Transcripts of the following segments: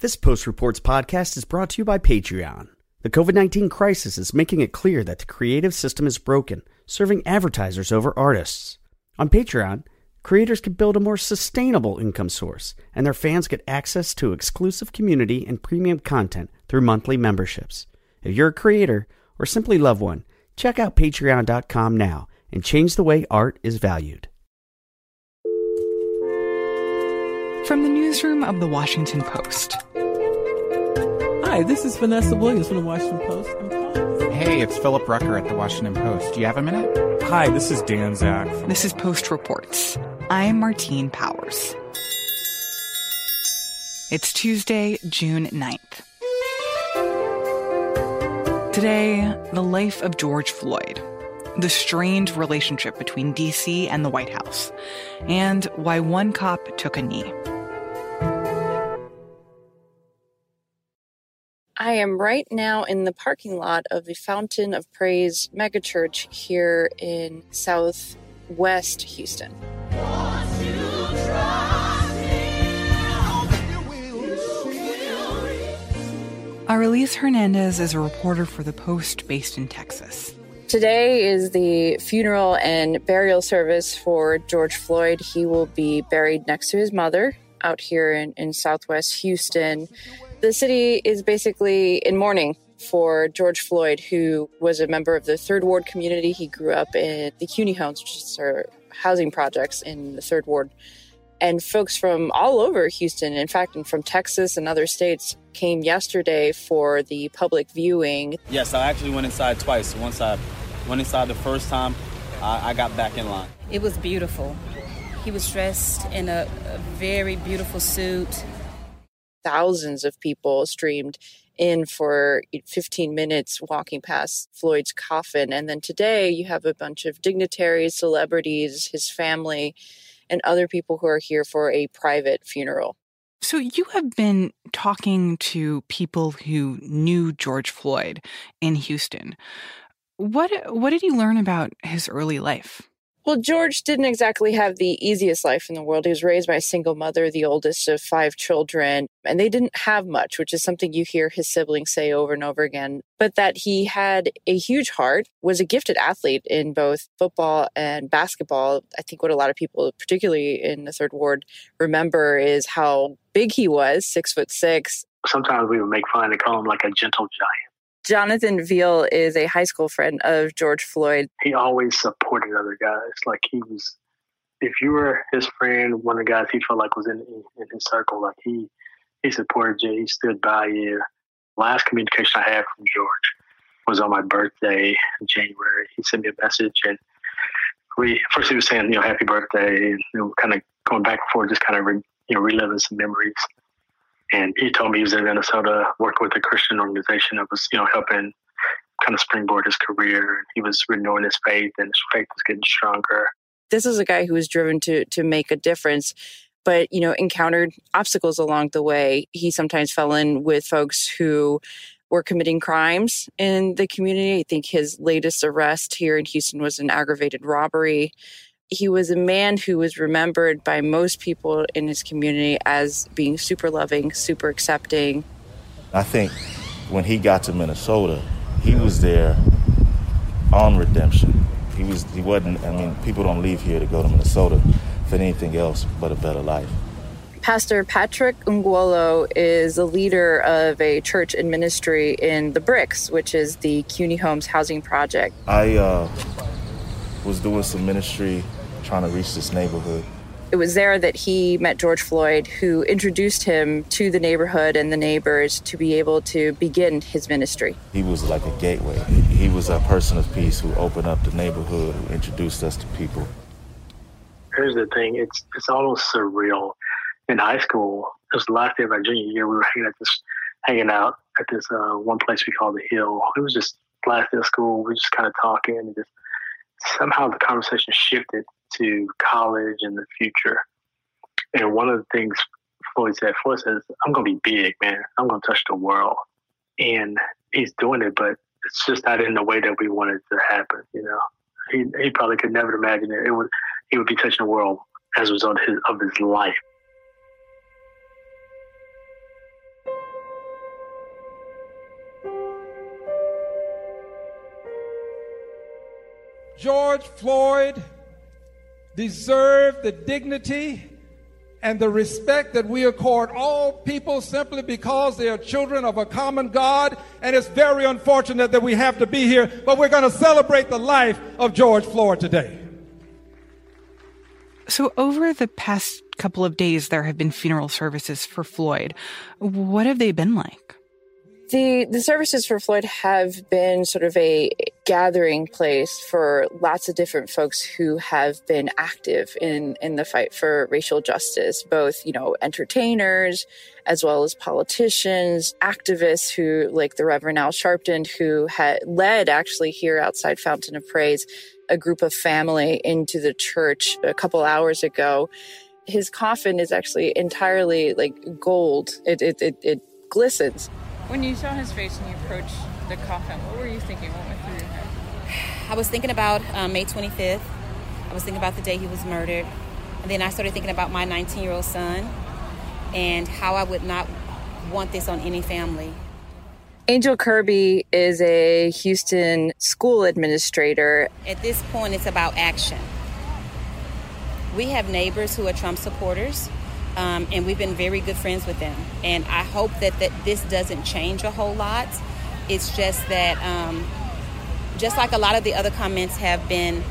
This Post Reports podcast is brought to you by Patreon. The COVID 19 crisis is making it clear that the creative system is broken, serving advertisers over artists. On Patreon, creators can build a more sustainable income source, and their fans get access to exclusive community and premium content through monthly memberships. If you're a creator or simply love one, check out patreon.com now and change the way art is valued. From the newsroom of the Washington Post. Hi, this is Vanessa Williams from the Washington Post. Hey, it's Philip Rucker at the Washington Post. Do you have a minute? Hi, this is Dan Zak. From- this is Post Reports. I'm Martine Powers. It's Tuesday, June 9th. Today, the life of George Floyd, the strained relationship between DC and the White House, and why one cop took a knee. I am right now in the parking lot of the Fountain of Praise megachurch here in southwest Houston. Arelis Hernandez is a reporter for The Post based in Texas. Today is the funeral and burial service for George Floyd. He will be buried next to his mother out here in, in southwest Houston. The city is basically in mourning for George Floyd, who was a member of the Third Ward community. He grew up in the Cuney homes, which are housing projects in the Third Ward. And folks from all over Houston, in fact, and from Texas and other states, came yesterday for the public viewing. Yes, I actually went inside twice. Once I went inside the first time, I, I got back in line. It was beautiful. He was dressed in a, a very beautiful suit. Thousands of people streamed in for 15 minutes walking past Floyd's coffin. And then today you have a bunch of dignitaries, celebrities, his family and other people who are here for a private funeral. So, you have been talking to people who knew George Floyd in Houston. What, what did you learn about his early life? Well, George didn't exactly have the easiest life in the world. He was raised by a single mother, the oldest of five children, and they didn't have much, which is something you hear his siblings say over and over again. But that he had a huge heart, was a gifted athlete in both football and basketball. I think what a lot of people, particularly in the third ward, remember is how big he was, six foot six. Sometimes we would make fun and call him like a gentle giant Jonathan Veal is a high school friend of George Floyd. He always supported other guys. Like he was, if you were his friend, one of the guys he felt like was in in his circle, like he he supported you. He stood by you. Last communication I had from George was on my birthday in January. He sent me a message and we first he was saying you know happy birthday and you know, kind of going back and forth, just kind of re, you know reliving some memories. And he told me he was in Minnesota working with a Christian organization that was, you know, helping kind of springboard his career. He was renewing his faith and his faith was getting stronger. This is a guy who was driven to to make a difference, but you know, encountered obstacles along the way. He sometimes fell in with folks who were committing crimes in the community. I think his latest arrest here in Houston was an aggravated robbery he was a man who was remembered by most people in his community as being super loving, super accepting. I think when he got to Minnesota, he was there on redemption. He was he wasn't I mean, people don't leave here to go to Minnesota for anything else but a better life. Pastor Patrick Ngwolo is a leader of a church and ministry in the Bricks, which is the Cuney Homes housing project. I uh, was doing some ministry trying to reach this neighborhood. It was there that he met George Floyd, who introduced him to the neighborhood and the neighbors to be able to begin his ministry. He was like a gateway. He was a person of peace who opened up the neighborhood, who introduced us to people. Here's the thing it's, it's almost surreal. In high school, it was the last day of our junior year, we were hanging, at this, hanging out at this uh, one place we call the Hill. It was just last day of school, we were just kind of talking, and just somehow the conversation shifted to college and the future. And one of the things Floyd said, Floyd says, I'm going to be big, man. I'm going to touch the world. And he's doing it, but it's just not in the way that we wanted to happen, you know. He, he probably could never imagine it. it would, he would be touching the world as a result of his, of his life. George Floyd deserved the dignity and the respect that we accord all people simply because they are children of a common God. And it's very unfortunate that we have to be here, but we're going to celebrate the life of George Floyd today. So, over the past couple of days, there have been funeral services for Floyd. What have they been like? The the services for Floyd have been sort of a gathering place for lots of different folks who have been active in in the fight for racial justice, both, you know, entertainers as well as politicians, activists who like the Reverend Al Sharpton who had led actually here outside Fountain of Praise a group of family into the church a couple hours ago. His coffin is actually entirely like gold. It it it, it glistens. When you saw his face and you approached the coffin, what were you thinking? What went through your head? I was thinking about um, May 25th. I was thinking about the day he was murdered. And then I started thinking about my 19 year old son and how I would not want this on any family. Angel Kirby is a Houston school administrator. At this point, it's about action. We have neighbors who are Trump supporters um, and we've been very good friends with them. And I hope that, that this doesn't change a whole lot. It's just that, um, just like a lot of the other comments have been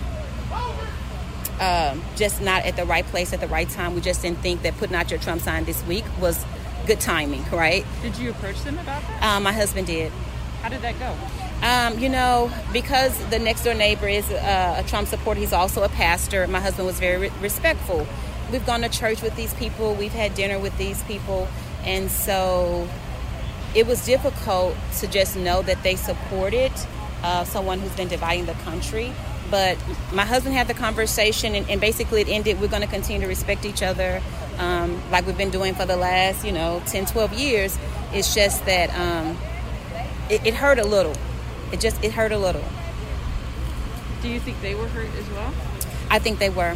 uh, just not at the right place at the right time, we just didn't think that putting out your Trump sign this week was good timing, right? Did you approach them about that? Um, my husband did. How did that go? Um, you know, because the next door neighbor is uh, a Trump supporter, he's also a pastor. My husband was very re- respectful we've gone to church with these people, we've had dinner with these people, and so it was difficult to just know that they supported uh, someone who's been dividing the country. But my husband had the conversation, and, and basically it ended we're going to continue to respect each other um, like we've been doing for the last, you know, 10, 12 years. It's just that um, it, it hurt a little. It just, it hurt a little. Do you think they were hurt as well? I think they were.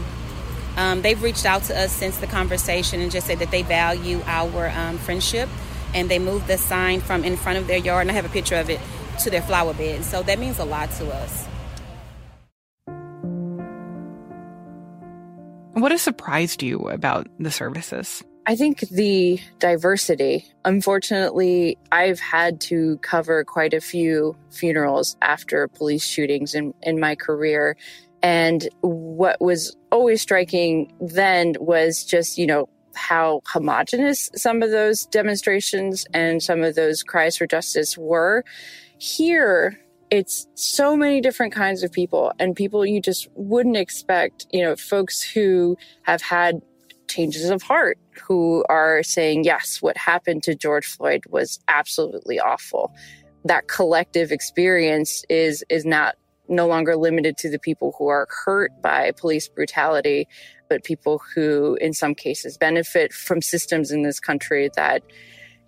Um, they've reached out to us since the conversation and just said that they value our um, friendship and they moved the sign from in front of their yard, and I have a picture of it, to their flower bed. So that means a lot to us. What has surprised you about the services? I think the diversity. Unfortunately, I've had to cover quite a few funerals after police shootings in, in my career. And what was always striking then was just, you know, how homogenous some of those demonstrations and some of those cries for justice were. Here, it's so many different kinds of people and people you just wouldn't expect, you know, folks who have had changes of heart who are saying, yes, what happened to George Floyd was absolutely awful. That collective experience is, is not no longer limited to the people who are hurt by police brutality, but people who, in some cases, benefit from systems in this country that,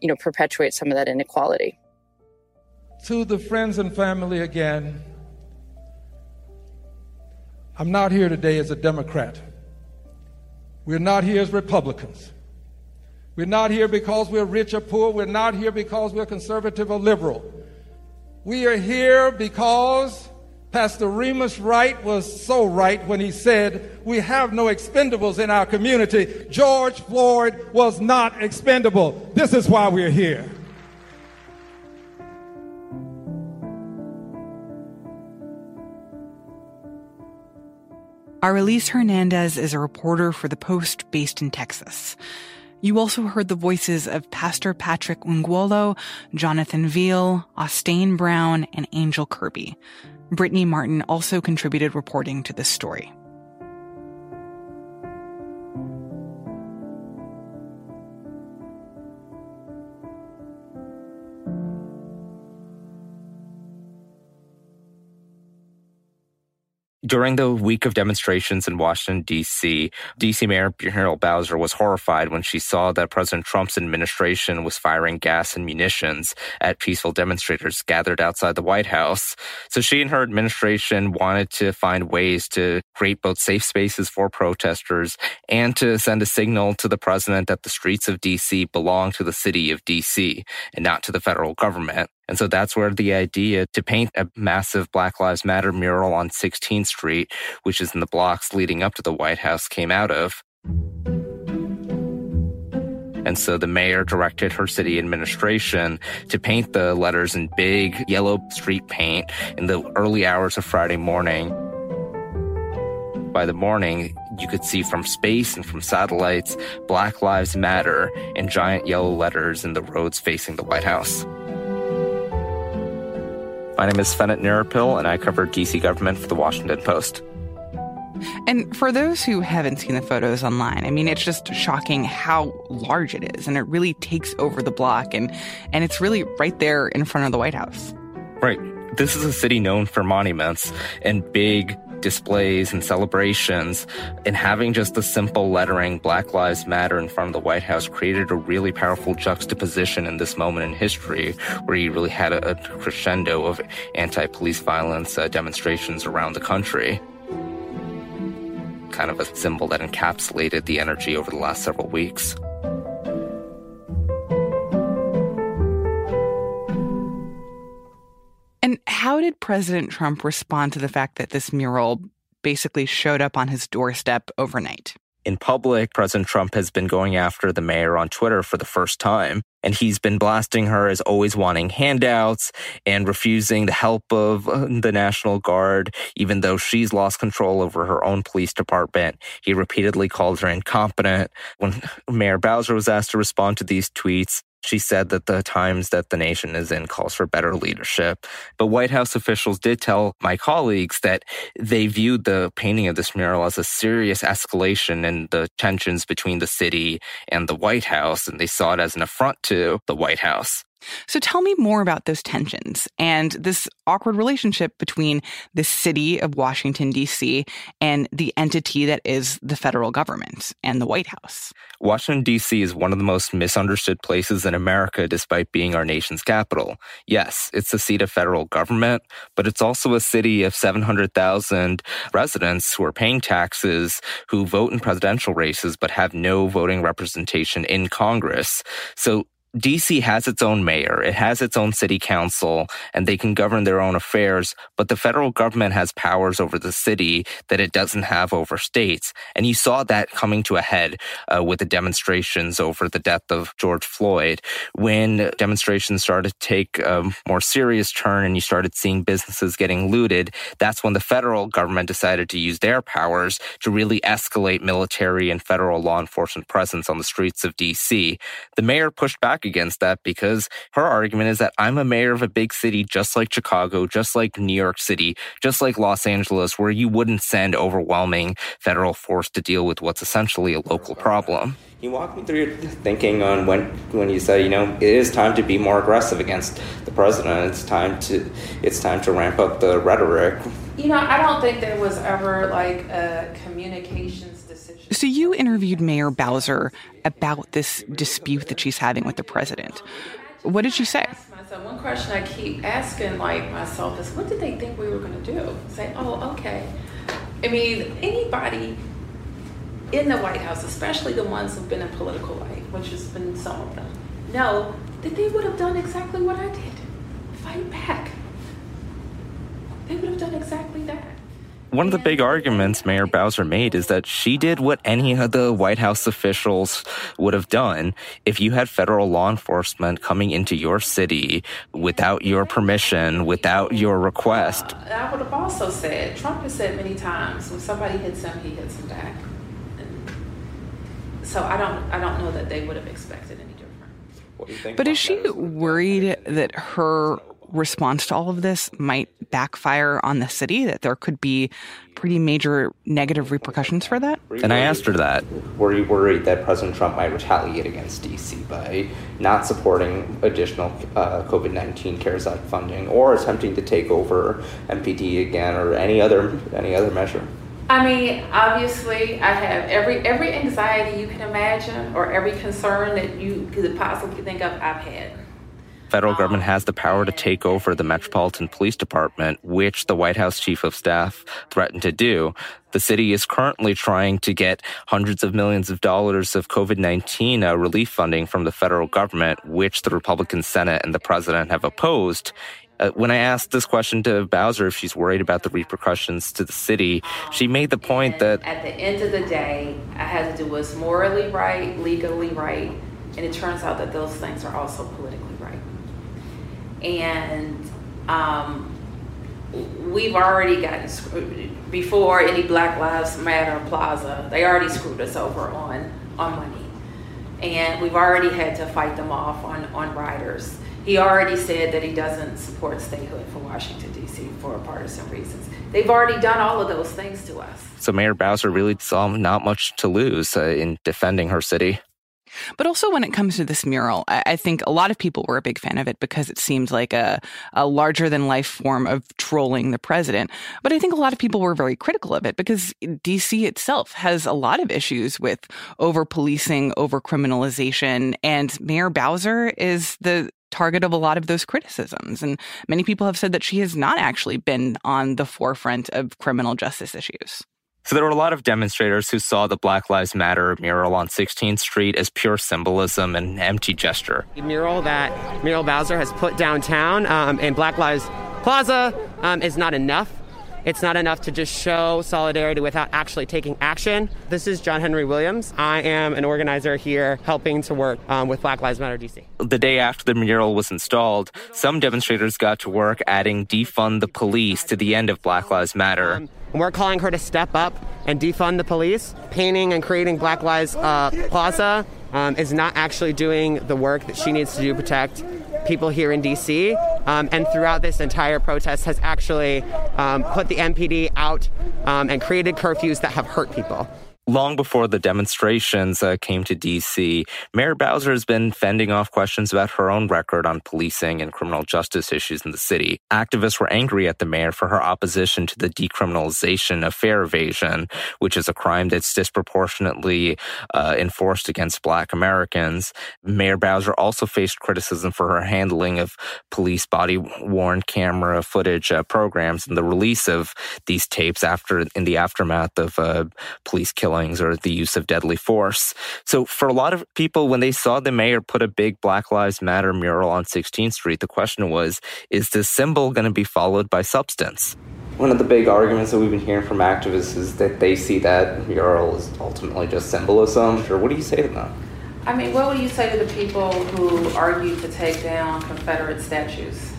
you know, perpetuate some of that inequality. To the friends and family again, I'm not here today as a Democrat. We're not here as Republicans. We're not here because we're rich or poor. We're not here because we're conservative or liberal. We are here because Pastor Remus Wright was so right when he said, We have no expendables in our community. George Floyd was not expendable. This is why we're here. Arelis Hernandez is a reporter for The Post based in Texas. You also heard the voices of Pastor Patrick Ngwolo, Jonathan Veal, Austin Brown, and Angel Kirby. Brittany Martin also contributed reporting to this story. During the week of demonstrations in Washington, D.C., D.C. Mayor Muriel Bowser was horrified when she saw that President Trump's administration was firing gas and munitions at peaceful demonstrators gathered outside the White House. So she and her administration wanted to find ways to create both safe spaces for protesters and to send a signal to the president that the streets of D.C. belong to the city of D.C. and not to the federal government. And so that's where the idea to paint a massive Black Lives Matter mural on 16th Street, which is in the blocks leading up to the White House, came out of. And so the mayor directed her city administration to paint the letters in big yellow street paint in the early hours of Friday morning. By the morning, you could see from space and from satellites Black Lives Matter in giant yellow letters in the roads facing the White House. My name is Fenit Nirapil, and I cover DC government for the Washington Post. And for those who haven't seen the photos online, I mean, it's just shocking how large it is, and it really takes over the block, and and it's really right there in front of the White House. Right. This is a city known for monuments and big displays and celebrations, and having just the simple lettering Black Lives Matter in front of the White House created a really powerful juxtaposition in this moment in history where you really had a, a crescendo of anti police violence uh, demonstrations around the country. Kind of a symbol that encapsulated the energy over the last several weeks. And how did President Trump respond to the fact that this mural basically showed up on his doorstep overnight? In public, President Trump has been going after the mayor on Twitter for the first time, and he's been blasting her as always wanting handouts and refusing the help of uh, the National Guard, even though she's lost control over her own police department. He repeatedly called her incompetent. When Mayor Bowser was asked to respond to these tweets, she said that the times that the nation is in calls for better leadership. But White House officials did tell my colleagues that they viewed the painting of this mural as a serious escalation in the tensions between the city and the White House, and they saw it as an affront to the White House. So tell me more about those tensions and this awkward relationship between the city of Washington, D.C., and the entity that is the federal government and the White House. Washington, D.C. is one of the most misunderstood places in America despite being our nation's capital. Yes, it's the seat of federal government, but it's also a city of 700,000 residents who are paying taxes, who vote in presidential races, but have no voting representation in Congress. So DC has its own mayor, it has its own city council, and they can govern their own affairs, but the federal government has powers over the city that it doesn't have over states. And you saw that coming to a head uh, with the demonstrations over the death of George Floyd. When demonstrations started to take a more serious turn and you started seeing businesses getting looted, that's when the federal government decided to use their powers to really escalate military and federal law enforcement presence on the streets of DC. The mayor pushed back back against that because her argument is that I'm a mayor of a big city just like Chicago, just like New York City, just like Los Angeles, where you wouldn't send overwhelming federal force to deal with what's essentially a local problem. Can you walk me through your thinking on when when you say, you know, it is time to be more aggressive against the president. It's time to it's time to ramp up the rhetoric. You know, I don't think there was ever like a communications decision. So you interviewed Mayor Bowser about this dispute that she's having with the president. What did she say? So one question I keep asking like myself is what did they think we were going to do? Say, "Oh, okay." I mean, anybody in the White House, especially the ones who've been in political life, which has been some of them, know that they would have done exactly what I did fight back. They would have done exactly that. One of the big arguments Mayor Bowser made is that she did what any of the White House officials would have done if you had federal law enforcement coming into your city without your permission, without your request. Uh, I would have also said, Trump has said many times, when somebody hits him, he hits him back. And so I don't, I don't know that they would have expected any different. But is she worried that her response to all of this might backfire on the city, that there could be pretty major negative repercussions for that? And I asked her that. Were you worried that President Trump might retaliate against DC by not supporting additional uh, COVID 19 CARES Act funding or attempting to take over MPD again or any other, any other measure? I mean, obviously, I have every every anxiety you can imagine or every concern that you could possibly think of. I've had. Federal government has the power to take over the Metropolitan Police Department, which the White House Chief of Staff threatened to do. The city is currently trying to get hundreds of millions of dollars of COVID 19 uh, relief funding from the federal government, which the Republican Senate and the president have opposed. Uh, when I asked this question to Bowser if she's worried about the repercussions to the city, she made the point and that at the end of the day, I had to do what's morally right, legally right, and it turns out that those things are also politically. And um, we've already gotten screwed before any Black Lives Matter Plaza. They already screwed us over on on money, and we've already had to fight them off on on riders he already said that he doesn't support statehood for Washington, D.C. for partisan reasons. They've already done all of those things to us. So Mayor Bowser really saw not much to lose uh, in defending her city. But also, when it comes to this mural, I, I, think a lot of people were a big fan of it because it seemed like a, a larger than life form of trolling the president. But I think a lot of people were very critical of it because DC itself has a lot of issues with over policing, over criminalization. And Mayor Bowser is the target of a lot of those criticisms. And many people have said that she has not actually been on the forefront of criminal justice issues. So there were a lot of demonstrators who saw the Black Lives Matter mural on 16th Street as pure symbolism and empty gesture. The mural that Muriel Bowser has put downtown um, in Black Lives Plaza um, is not enough. It's not enough to just show solidarity without actually taking action. This is John Henry Williams. I am an organizer here helping to work um, with Black Lives Matter DC. The day after the mural was installed, some demonstrators got to work adding defund the police to the end of Black Lives Matter. Um, we're calling her to step up and defund the police. Painting and creating Black Lives uh, Plaza um, is not actually doing the work that she needs to do to protect people here in DC, um, and throughout this entire protest has actually um, put the MPD out um, and created curfews that have hurt people. Long before the demonstrations uh, came to DC, Mayor Bowser has been fending off questions about her own record on policing and criminal justice issues in the city. Activists were angry at the mayor for her opposition to the decriminalization of fare evasion, which is a crime that's disproportionately uh, enforced against black Americans. Mayor Bowser also faced criticism for her handling of police body worn camera footage uh, programs and the release of these tapes after in the aftermath of uh, police killings killings or the use of deadly force. So, for a lot of people, when they saw the mayor put a big Black Lives Matter mural on 16th Street, the question was is this symbol going to be followed by substance? One of the big arguments that we've been hearing from activists is that they see that mural as ultimately just symbolism. Or what do you say to that? I mean, what would you say to the people who argue to take down Confederate statues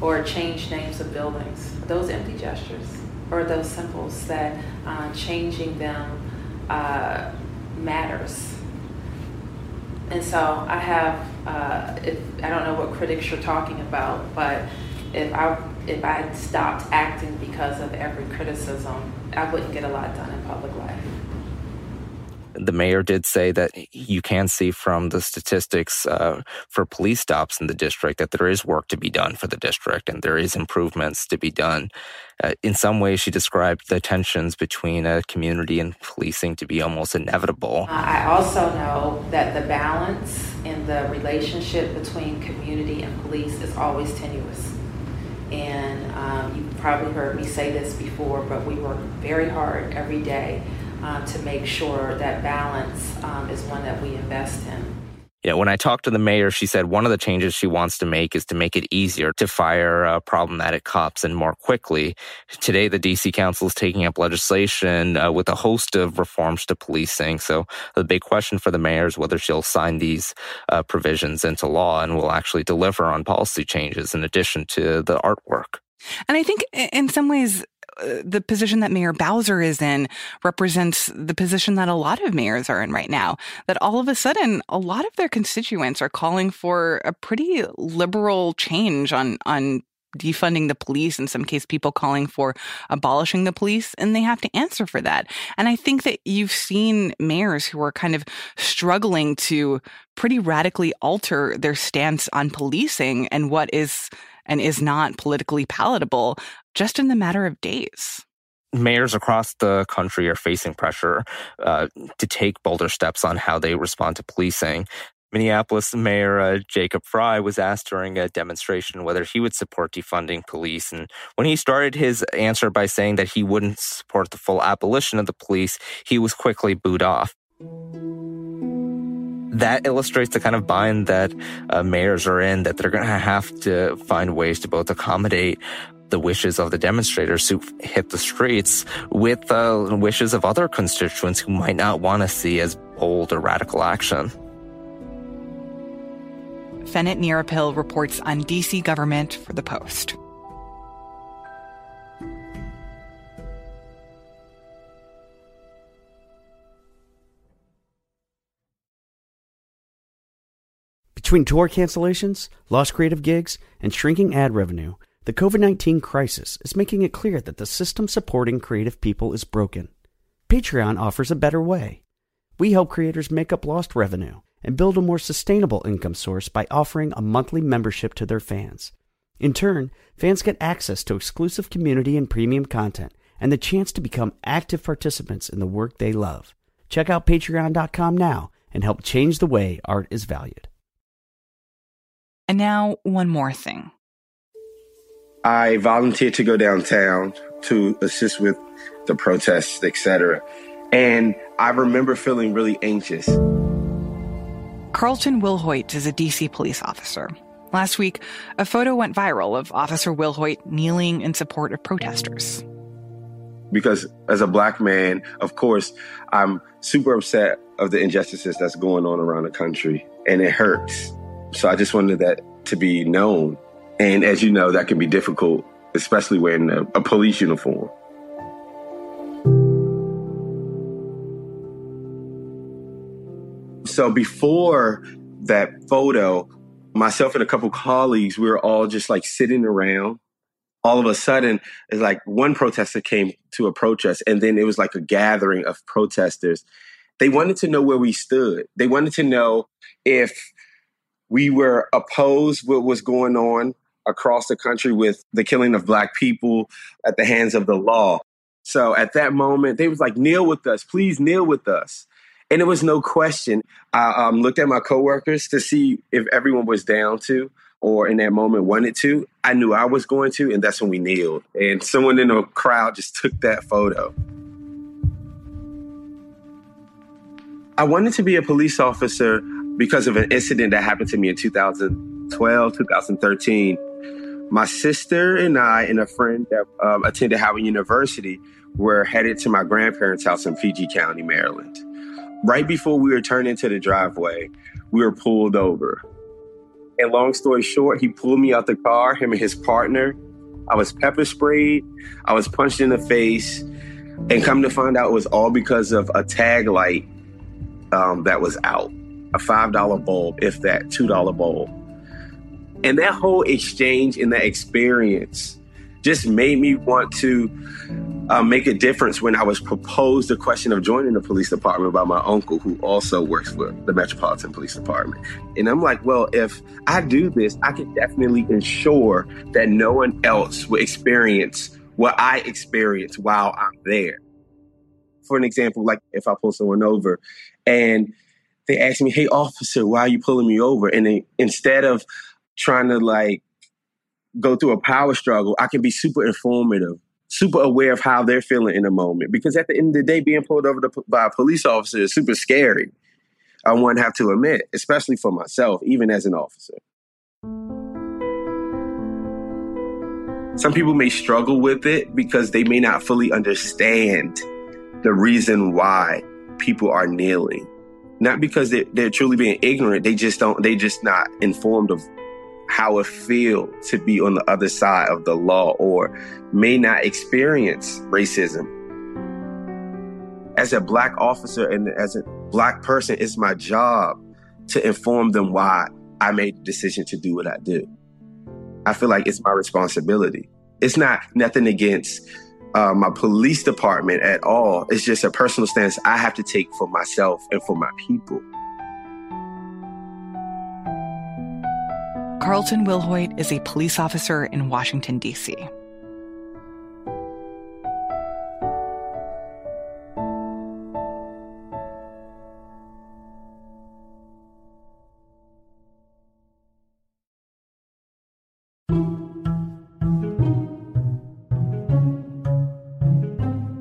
or change names of buildings? Those empty gestures or those symbols that uh, changing them uh, matters. And so I have, uh, if, I don't know what critics you're talking about, but if I if I stopped acting because of every criticism, I wouldn't get a lot done in public life the mayor did say that you can see from the statistics uh, for police stops in the district that there is work to be done for the district and there is improvements to be done. Uh, in some ways, she described the tensions between a community and policing to be almost inevitable. I also know that the balance in the relationship between community and police is always tenuous. And um, you've probably heard me say this before, but we work very hard every day um, to make sure that balance um, is one that we invest in. Yeah, when I talked to the mayor, she said one of the changes she wants to make is to make it easier to fire uh, problematic cops and more quickly. Today, the DC Council is taking up legislation uh, with a host of reforms to policing. So the big question for the mayor is whether she'll sign these uh, provisions into law and will actually deliver on policy changes in addition to the artwork. And I think in some ways, Uh, the position that Mayor Bowser is in represents the position that a lot of mayors are in right now. That all of a sudden, a lot of their constituents are calling for a pretty liberal change on on defunding the police, in some case, people calling for abolishing the police, and they have to answer for that. And I think that you've seen mayors who are kind of struggling to pretty radically alter their stance on policing and what is and is not politically palatable just in the matter of days. Mayors across the country are facing pressure uh, to take bolder steps on how they respond to policing. Minneapolis Mayor uh, Jacob Fry was asked during a demonstration whether he would support defunding police. And when he started his answer by saying that he wouldn't support the full abolition of the police, he was quickly booed off. That illustrates the kind of bind that uh, mayors are in, that they're going to have to find ways to both accommodate the wishes of the demonstrators who hit the streets with the wishes of other constituents who might not want to see as bold or radical action. Fenit Nirapil reports on DC government for The Post. Between tour cancellations, lost creative gigs, and shrinking ad revenue, the COVID 19 crisis is making it clear that the system supporting creative people is broken. Patreon offers a better way. We help creators make up lost revenue and build a more sustainable income source by offering a monthly membership to their fans. In turn, fans get access to exclusive community and premium content and the chance to become active participants in the work they love. Check out patreon.com now and help change the way art is valued. And now, one more thing. I volunteered to go downtown to assist with the protests, etc. And I remember feeling really anxious. Carlton Wilhoit is a DC police officer. Last week, a photo went viral of Officer Wilhoit kneeling in support of protesters. Because as a black man, of course, I'm super upset of the injustices that's going on around the country, and it hurts. So I just wanted that to be known. And as you know, that can be difficult, especially wearing a, a police uniform. So before that photo, myself and a couple colleagues, we were all just like sitting around. All of a sudden, it's like one protester came to approach us, and then it was like a gathering of protesters. They wanted to know where we stood. They wanted to know if we were opposed what was going on across the country with the killing of black people at the hands of the law. So at that moment, they was like, kneel with us, please kneel with us. And it was no question. I um, looked at my coworkers to see if everyone was down to or in that moment wanted to. I knew I was going to, and that's when we kneeled. And someone in the crowd just took that photo. I wanted to be a police officer because of an incident that happened to me in 2012, 2013. My sister and I and a friend that um, attended Howard University were headed to my grandparents' house in PG County, Maryland. Right before we were turned into the driveway, we were pulled over. And long story short, he pulled me out the car, him and his partner. I was pepper sprayed, I was punched in the face, and come to find out it was all because of a tag light um, that was out a $5 bulb, if that, $2 bulb. And that whole exchange and that experience just made me want to uh, make a difference when I was proposed the question of joining the police department by my uncle, who also works for the Metropolitan Police Department. And I'm like, well, if I do this, I can definitely ensure that no one else will experience what I experience while I'm there. For an example, like if I pull someone over and they ask me, "Hey, officer, why are you pulling me over?" And they, instead of trying to like go through a power struggle, I can be super informative, super aware of how they're feeling in a moment. Because at the end of the day, being pulled over to, by a police officer is super scary. I wouldn't have to admit, especially for myself, even as an officer. Some people may struggle with it because they may not fully understand the reason why people are kneeling not because they're, they're truly being ignorant. They just don't, they just not informed of how it feels to be on the other side of the law or may not experience racism. As a black officer and as a black person, it's my job to inform them why I made the decision to do what I do. I feel like it's my responsibility. It's not nothing against uh, my police department at all. It's just a personal stance I have to take for myself and for my people. Carlton Wilhoit is a police officer in Washington, D.C.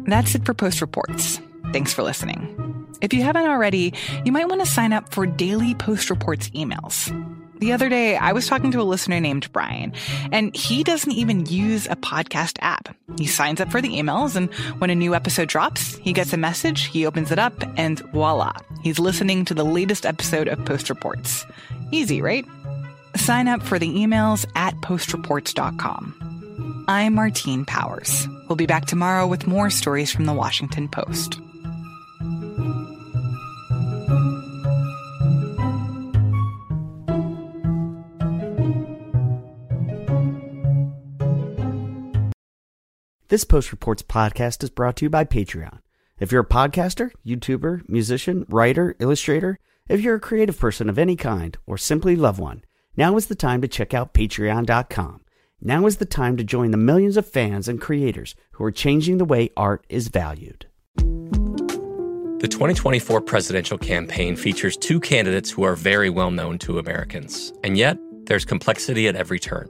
That's it for Post Reports. Thanks for listening. If you haven't already, you might want to sign up for daily Post Reports emails. The other day, I was talking to a listener named Brian, and he doesn't even use a podcast app. He signs up for the emails, and when a new episode drops, he gets a message, he opens it up, and voila, he's listening to the latest episode of Post Reports. Easy, right? Sign up for the emails at postreports.com. I'm Martine Powers. We'll be back tomorrow with more stories from the Washington Post. This Post Reports podcast is brought to you by Patreon. If you're a podcaster, YouTuber, musician, writer, illustrator, if you're a creative person of any kind, or simply love one, now is the time to check out patreon.com. Now is the time to join the millions of fans and creators who are changing the way art is valued. The 2024 presidential campaign features two candidates who are very well known to Americans. And yet, there's complexity at every turn.